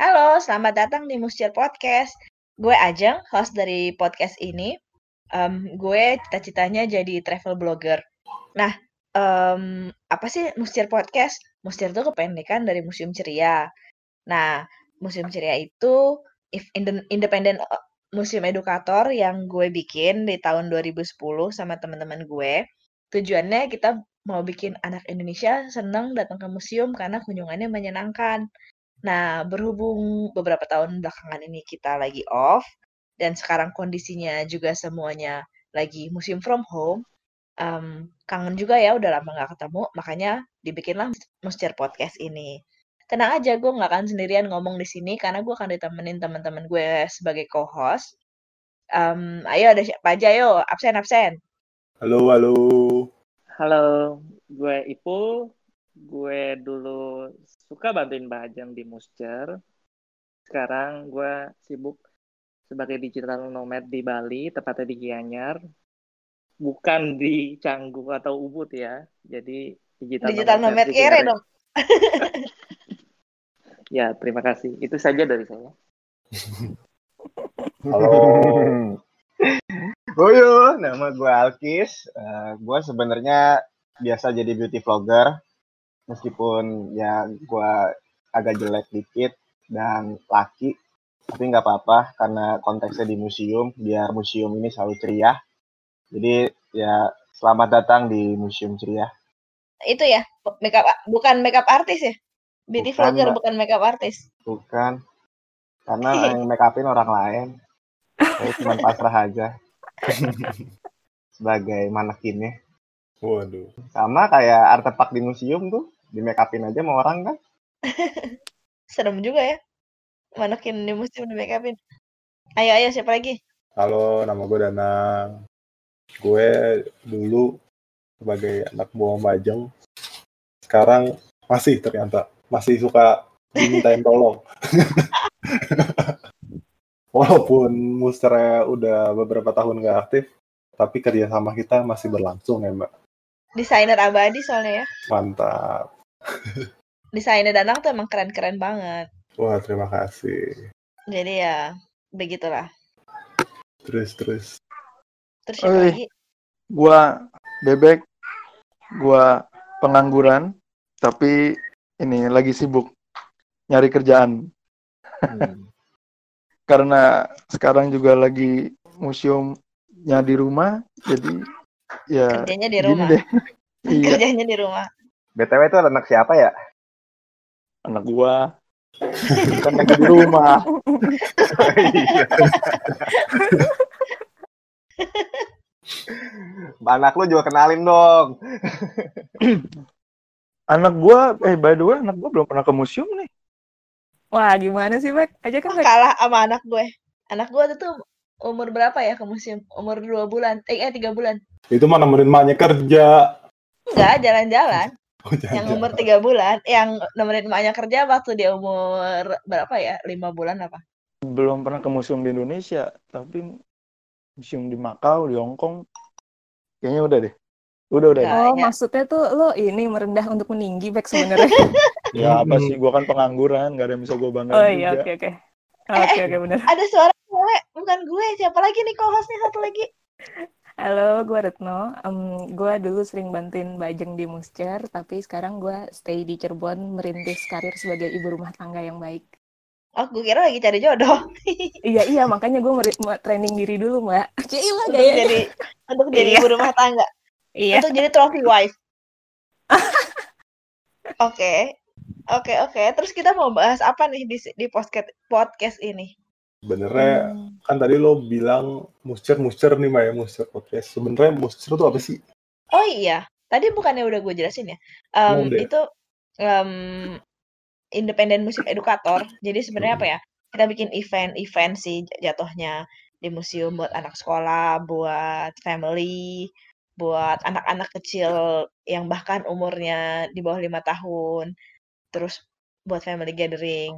Halo, selamat datang di Muscir Podcast. Gue Ajeng, host dari podcast ini. Um, gue cita-citanya jadi travel blogger. Nah, um, apa sih Muscir Podcast? Muscir itu kependekan dari Museum Ceria. Nah, Museum Ceria itu independent uh, museum edukator yang gue bikin di tahun 2010 sama teman-teman gue. Tujuannya kita mau bikin anak Indonesia senang datang ke museum karena kunjungannya menyenangkan. Nah, berhubung beberapa tahun belakangan ini kita lagi off, dan sekarang kondisinya juga semuanya lagi museum from home, um, kangen juga ya udah lama nggak ketemu, makanya dibikinlah Muscer Podcast ini. Tenang aja, gue nggak akan sendirian ngomong di sini karena gue akan ditemenin teman-teman gue sebagai co-host. Um, ayo ada siapa aja, ayo absen absen. Halo halo. Halo, gue Ipul. Gue dulu suka bantuin Mbak Ajeng di Muscer. Sekarang gue sibuk sebagai digital nomad di Bali, tepatnya di Gianyar. Bukan di Canggu atau Ubud ya. Jadi digital, digital nomad, nomad kere dong. ya, terima kasih. Itu saja dari saya. Halo. Oh yo, nama gue Alkis. Uh, gue sebenarnya biasa jadi beauty vlogger, meskipun ya gue agak jelek dikit dan laki, tapi nggak apa-apa karena konteksnya di museum, biar museum ini selalu ceria. Jadi ya selamat datang di museum ceria. Itu ya, makeup bukan makeup artis ya? Beauty bukan, vlogger bukan makeup artis. Bukan. Karena yang make upin orang lain. Saya cuma pasrah aja. sebagai manekinnya. Waduh. Sama kayak artefak di museum tuh, di make upin aja mau orang kan. Serem juga ya. Manekin di museum di make upin. Ayo, ayo, siapa lagi? Halo, nama gue Danang. Gue dulu sebagai anak buah Bajang, sekarang masih ternyata, masih suka dimintain tolong. walaupun Musternya udah beberapa tahun nggak aktif, tapi kerja sama kita masih berlangsung ya Mbak. Desainer abadi soalnya ya. Mantap. Desainer Danang tuh emang keren-keren banget. Wah terima kasih. Jadi ya begitulah. Terus terus. Terus siapa lagi? Gua bebek, gua pengangguran, tapi ini lagi sibuk nyari kerjaan. Hmm karena sekarang juga lagi museumnya di rumah jadi ya kerjanya di rumah deh. iya. kerjanya di rumah btw itu anak siapa ya anak gua kan lagi di rumah anak lu juga kenalin dong anak gua eh by the way anak gua belum pernah ke museum nih Wah, gimana sih, Mek? Aja kan kalah sama anak gue. Anak gue tuh umur berapa ya ke museum? Umur dua bulan, eh, eh tiga bulan. Itu mana nemenin maknya kerja. Enggak, jalan-jalan. Oh, yang umur tiga bulan, yang nemenin maknya kerja waktu dia umur berapa ya? Lima bulan apa? Belum pernah ke museum di Indonesia, tapi museum di Makau, di Hong Kong, kayaknya udah deh. Udah udah. Oh, ya. maksudnya tuh lo ini merendah untuk meninggi back sebenarnya. ya apa sih? Gue kan pengangguran, gak ada yang bisa gue bangga. Oh iya, oke oke. Oke oke benar. Ada suara gue, bukan gue. Siapa lagi nih co-hostnya satu lagi? Halo, gue Retno. Um, gue dulu sering bantuin Bajeng di Muscer, tapi sekarang gue stay di Cirebon merintis karir sebagai ibu rumah tangga yang baik. Oh, gue kira lagi cari jodoh. iya, iya, makanya gue mau training diri dulu, Mbak. Cila untuk jadi untuk jadi iya. ibu rumah tangga. Iya. Untuk jadi trophy wife. Oke. Oke, oke. Terus kita mau bahas apa nih di di podcast podcast ini? Sebenarnya hmm. kan tadi lo bilang muscer muscer nih Maya muscer podcast. Sebenarnya muscer itu apa sih? Oh iya, tadi bukannya udah gue jelasin ya. Um, itu um, independen musik edukator. Jadi sebenarnya hmm. apa ya? Kita bikin event-event sih jatuhnya di museum buat anak sekolah, buat family, buat anak-anak kecil yang bahkan umurnya di bawah lima tahun, terus buat family gathering.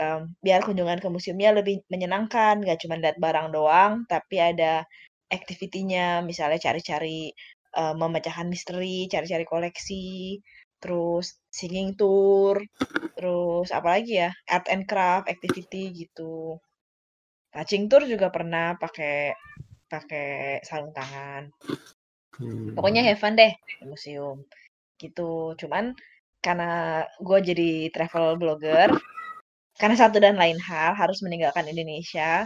Um, biar kunjungan ke museumnya lebih menyenangkan, nggak cuma lihat barang doang, tapi ada activity-nya, misalnya cari-cari uh, memecahkan misteri, cari-cari koleksi, terus singing tour, terus apa lagi ya? Art and craft activity gitu. Touching tour juga pernah pakai pakai sarung tangan. Hmm. Pokoknya have fun deh di museum. Gitu. Cuman karena gue jadi travel blogger, karena satu dan lain hal harus meninggalkan Indonesia.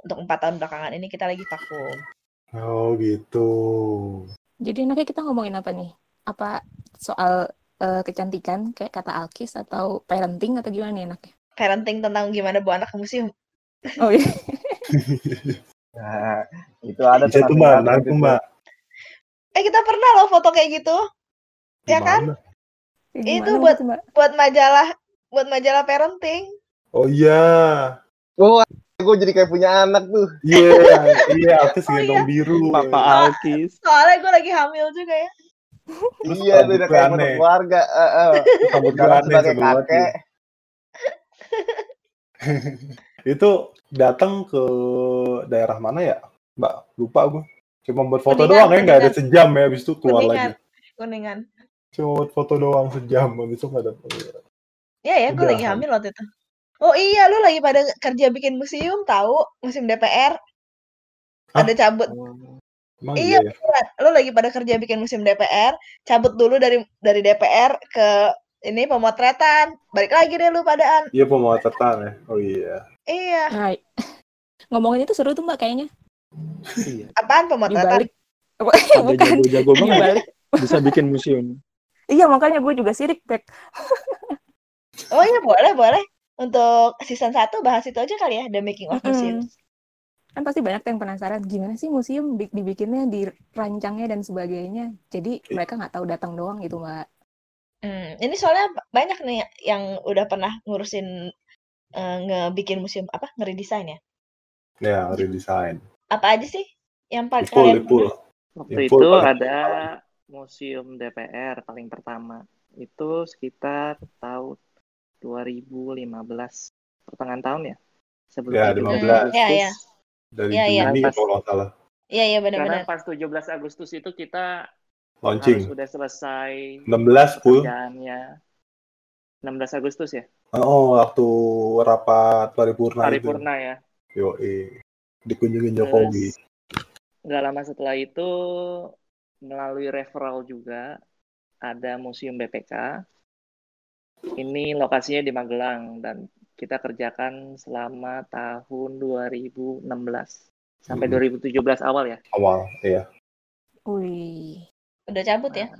Untuk empat tahun belakangan ini kita lagi vakum. Oh gitu. Jadi enaknya kita ngomongin apa nih? Apa soal eh, kecantikan kayak kata Alkis atau parenting atau gimana nih enaknya? Parenting tentang gimana bawa anak ke museum. Oh iya. Nah, itu ada Bisa tuh mbak, nanti nanti itu. mbak. Eh kita pernah loh foto kayak gitu. Ya kan? Gimana? Itu gimana buat- Mbak? Buat majalah buat majalah parenting. Oh iya. Oh, gue jadi kayak punya anak tuh. Iya, iya, aku Oh, gendong biru. Papa Alkis. Soalnya gue lagi hamil juga ya. Terus iya, tuh udah kayak keluarga. Eh, eh. Rambut Sekarang aneh sebagai kakek. Itu datang ke daerah mana ya? Mbak, lupa gue. Cuma buat foto Kuningan, doang ya, nggak ada sejam ya, habis itu keluar Kuningan. lagi. Kuningan. Cuma buat foto doang sejam, habis itu nggak ada. Iya ya, gue Udah. lagi hamil waktu itu. Oh iya, lu lagi pada kerja bikin museum tahu, museum DPR. Hah? Ada cabut. Emang Iya, iya ya? Lu lagi pada kerja bikin museum DPR, cabut dulu dari dari DPR ke ini pemotretan. Balik lagi deh lu padaan. Iya pemotretan ya. Oh iya. Iya, Nah, ngomongin itu seru tuh Mbak kayaknya. Iya. apaan pemotretan? Dibalik. Bukan. jago-jago banget. Dibalik. Bisa bikin museum. Iya, makanya gue juga sirik, Pek. Oh iya, boleh, boleh. Untuk season 1 bahas itu aja kali ya, The Making of. Museum. Kan pasti banyak yang penasaran gimana sih museum di- dibikinnya, dirancangnya dan sebagainya. Jadi mereka nggak tahu datang doang gitu, Mbak. Hmm, ini soalnya banyak nih yang udah pernah ngurusin eh, ngebikin museum apa ngeredesain ya? Ya, redesign. Apa aja sih yang paling Ipul, Ipul. Waktu Info itu paling ada museum DPR paling pertama. Itu sekitar tahun 2015 pertengahan tahun ya. Sebelum Ya, 17 15. Agustus. Ya, ya. Dari Iya, iya. Juni kalau nggak salah. Iya iya Karena benar-benar. pas 17 Agustus itu kita Launching. sudah selesai 16 pul. pekerjaannya. 16 Agustus ya, Oh, waktu rapat paripurna itu. paripurna ya. Yo, dikunjungin Jokowi. Nggak lama setelah itu melalui referral juga ada Museum BPK. Ini lokasinya di Magelang dan kita kerjakan selama tahun 2016 sampai Hmm. 2017 awal ya. Awal, iya. Wih. Udah cabut ya?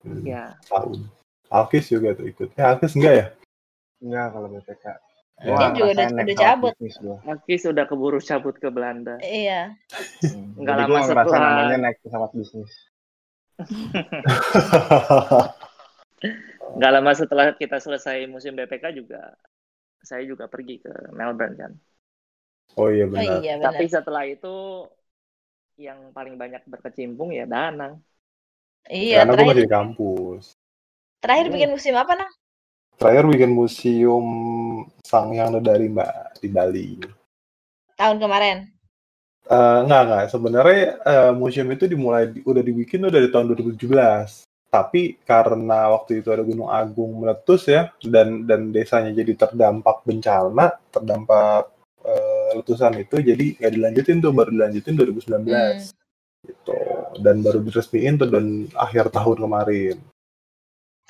Hmm, Ya, Tahun. Alkis juga tuh ikut. Ya, Alkis enggak ya? Enggak kalau BPK. Ya. Gua Dia juga udah- udah cabut. Aki sudah keburu cabut ke Belanda. Iya. Hmm. Nggak Jadi lama setelah- namanya naik pesawat bisnis. Nggak lama setelah kita selesai musim BPK juga, saya juga pergi ke Melbourne kan. oh iya Oh benar. iya benar. Tapi setelah itu yang paling banyak berkecimpung ya Danang. Iya, Karena gue terakhir masih di kampus. terakhir Hmm. bikin museum apa, Nang? Terakhir bikin museum Sang Yang dari Mbak di Bali. Tahun kemarin. Eh enggak enggak sebenarnya eh, museum itu dimulai di- udah dibikin tuh dari tahun 2017 tapi karena waktu itu ada Gunung Agung meletus ya dan dan desanya jadi terdampak bencana terdampak eh, letusan itu jadi nggak dilanjutin tuh baru dilanjutin 2019 gitu dan baru diresmiin tuh dan akhir tahun kemarin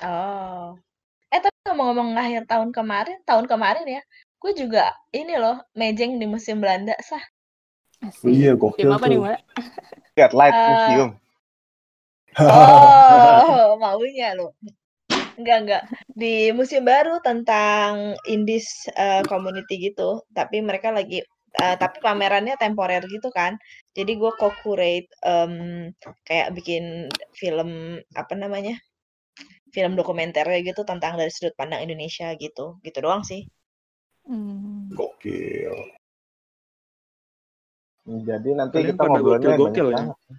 Oh. Eh, tapi ngomong-ngomong akhir tahun kemarin, tahun kemarin ya, gue juga ini loh, mejeng di Museum Belanda, sah. Asik. iya gokil Tim apa nih, tuh Mbak? Lihat light museum. Oh, maunya lo. Enggak, enggak. Di museum baru tentang Indies eh, community gitu, tapi mereka lagi eh, tapi pamerannya temporer gitu kan. Jadi gue co-curate em, kayak bikin film apa namanya? Film dokumenter gitu tentang dari sudut pandang Indonesia gitu. Gitu doang sih. Hmm. gokil Jadi nanti Kalian kita ngobrolnya gokil-gokil banyak ya?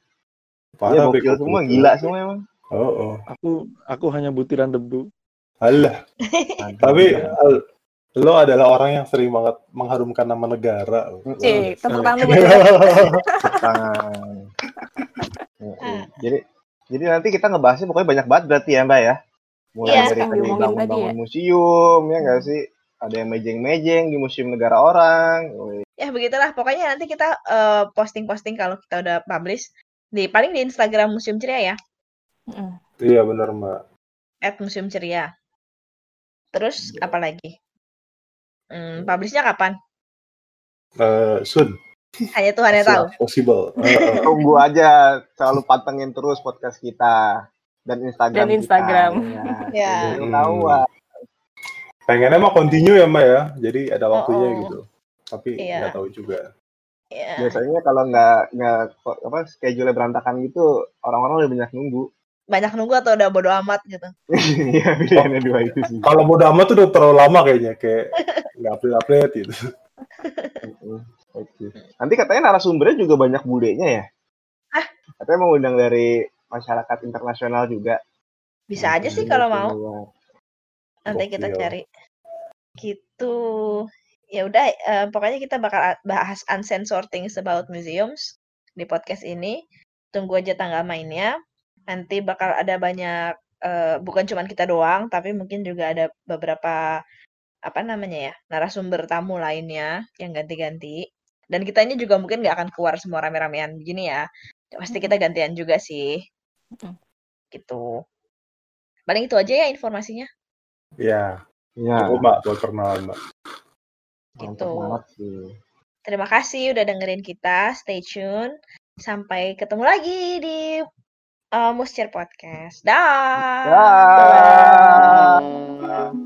Parah, gokil Beko. semua, gila semua emang. oh, oh. Aku aku hanya butiran debu. Alah, Aduh, tapi al- lo adalah orang yang sering banget mengharumkan nama negara Cik, tepuk tangan. Heeh. Jadi jadi nanti kita ngebahasnya pokoknya banyak banget berarti ya Mbak ya. mulai Iya. dari tadi bangun-bangun ya. museum ya nggak sih ada yang mejeng-mejeng di museum negara orang Ya begitulah. Pokoknya nanti kita eh, posting-posting kalau kita udah publish di paling di Instagram Museum Ceria ya. Iya benar mbak. at Museum Ceria. Terus apa lagi? Hmm, publishnya kapan? Eh, soon. Hanya Tuhan yang tahu. Possible. Eh. tunggu aja selalu pantengin terus podcast kita dan Instagram Dan Instagram. kita Ya. ya. Tahu ah. Pengennya mah continue ya mbak ya. Jadi ada waktunya Oh, oh. gitu. Tapi Iya. nggak tahu juga. Ya. biasanya kalau nggak nggak apa schedule berantakan gitu orang-orang lebih banyak nunggu Banyak nunggu atau udah bodo amat gitu. Iya pilihannya dua itu sih Kalau bodo amat tuh udah terlalu lama kayaknya kayak nggak update update gitu. Oke. Nanti katanya narasumbernya juga banyak budenya ya? Hah? Katanya mau undang dari masyarakat internasional juga. Bisa aja sih Dari kalau mau. luar. Nanti kita cari. Gitu. Ya udah, eh, pokoknya kita bakal bahas uncensored things about museums di podcast ini. Tunggu aja tanggal mainnya. Nanti bakal ada banyak, eh, bukan cuma kita doang, tapi mungkin juga ada beberapa apa namanya ya narasumber tamu lainnya yang ganti-ganti. Dan kitanya juga mungkin nggak akan keluar semua rame-ramean begini ya. Pasti kita gantian juga sih. Gitu. Paling itu aja ya informasinya. Ya, Iya. cukup mbak buat perkenalan mbak. Mantap Gitu. banget sih. Terima kasih udah dengerin kita. Stay tune. Sampai ketemu lagi di uh, Muscer Podcast. Dah. Dah. Uh,